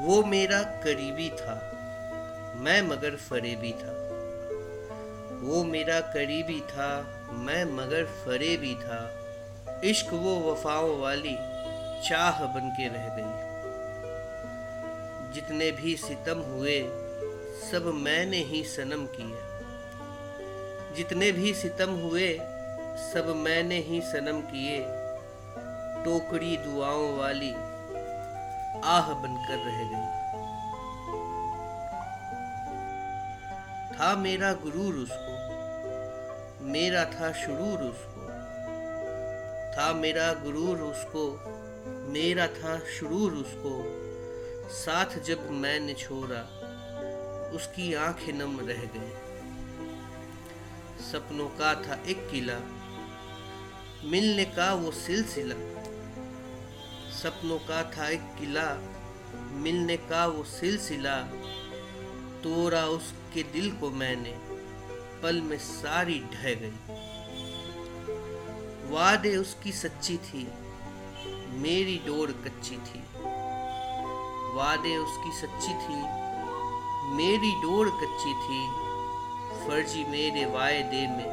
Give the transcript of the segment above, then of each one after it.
वो मेरा करीबी था, मैं मगर फरेबी था। वो मेरा करीबी था, मैं मगर फरेबी था। इश्क वो वफाओं वाली चाह बन के रह गई। जितने भी सितम हुए, सब मैंने ही सनम किए। जितने भी सितम हुए, सब मैंने ही सनम किए। टोकरी दुआओं वाली आह बनकर रह गई। था मेरा गुरूर उसको, मेरा था शुरूर उसको। था मेरा गुरूर उसको, मेरा था शुरूर उसको। साथ जब मैंने छोड़ा उसकी आँखें नम रह गई। सपनों का था एक किला, मिलने का वो सिलसिला। सपनों का था एक किला, मिलने का वो सिलसिला, तोड़ा उसके दिल को मैंने, पल में सारी ढह गई। वादे उसकी सच्ची थी, मेरी डोर कच्ची थी। वादे उसकी सच्ची थी, मेरी डोर कच्ची थी, फर्जी मेरे वायदे में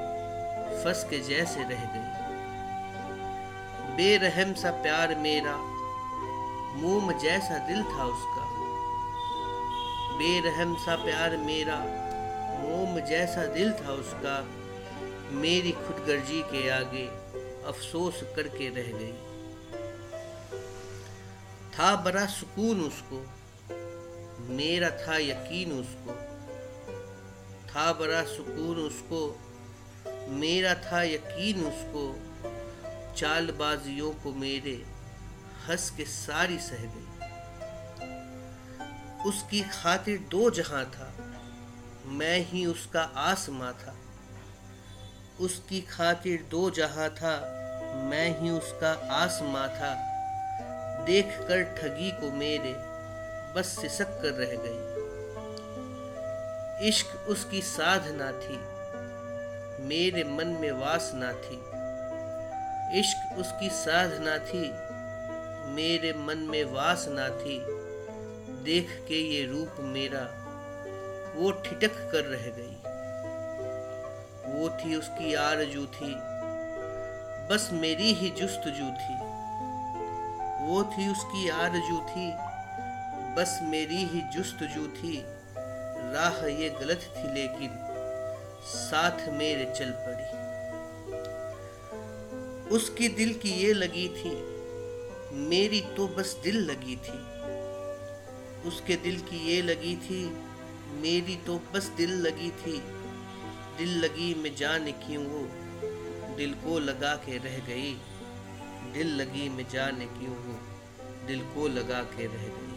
फंस के जैसे रह गई। बेरहम सा प्यार मेरा, मोम जैसा दिल था उसका। बेरहम सा प्यार मेरा, मोम जैसा दिल था उसका। मेरी खुदगर्जी के आगे अफसोस करके रह गई। था बड़ा सुकून उसको, मेरा था यकीन उसको। था बड़ा सुकून उसको, मेरा था यकीन उसको। चालबाजियों को मेरे हंस के सारी सह गई। उसकी खातिर दो जहाँ था, मैं ही उसका आसमां था। उसकी खातिर दो जहाँ था, मैं ही उसका आसमां था। देख कर ठगी को मेरे बस सिसक कर रह गई। इश्क उसकी साधना थी, मेरे मन में वासना थी। इश्क उसकी साधना थी, मेरे मन में वासना थी। देख के ये रूप मेरा, वो ठिटक कर रह गई। वो थी उसकी आरज़ू थी, बस मेरी ही जुस्तजू थी। वो थी उसकी आरज़ू थी, बस मेरी ही जुस्तजू थी। राह ये गलत थी, लेकिन साथ मेरे चल पड़ी। उसकी दिल की ये लगी थी, मेरी तो बस दिल लगी थी। उसके दिल की ये लगी थी, मेरी तो बस दिल लगी थी। दिल लगी मैं जाने क्यों वो, दिल को लगा के रह गई। दिल लगी मैं जाने क्यों वो, दिल को लगा के रह गई।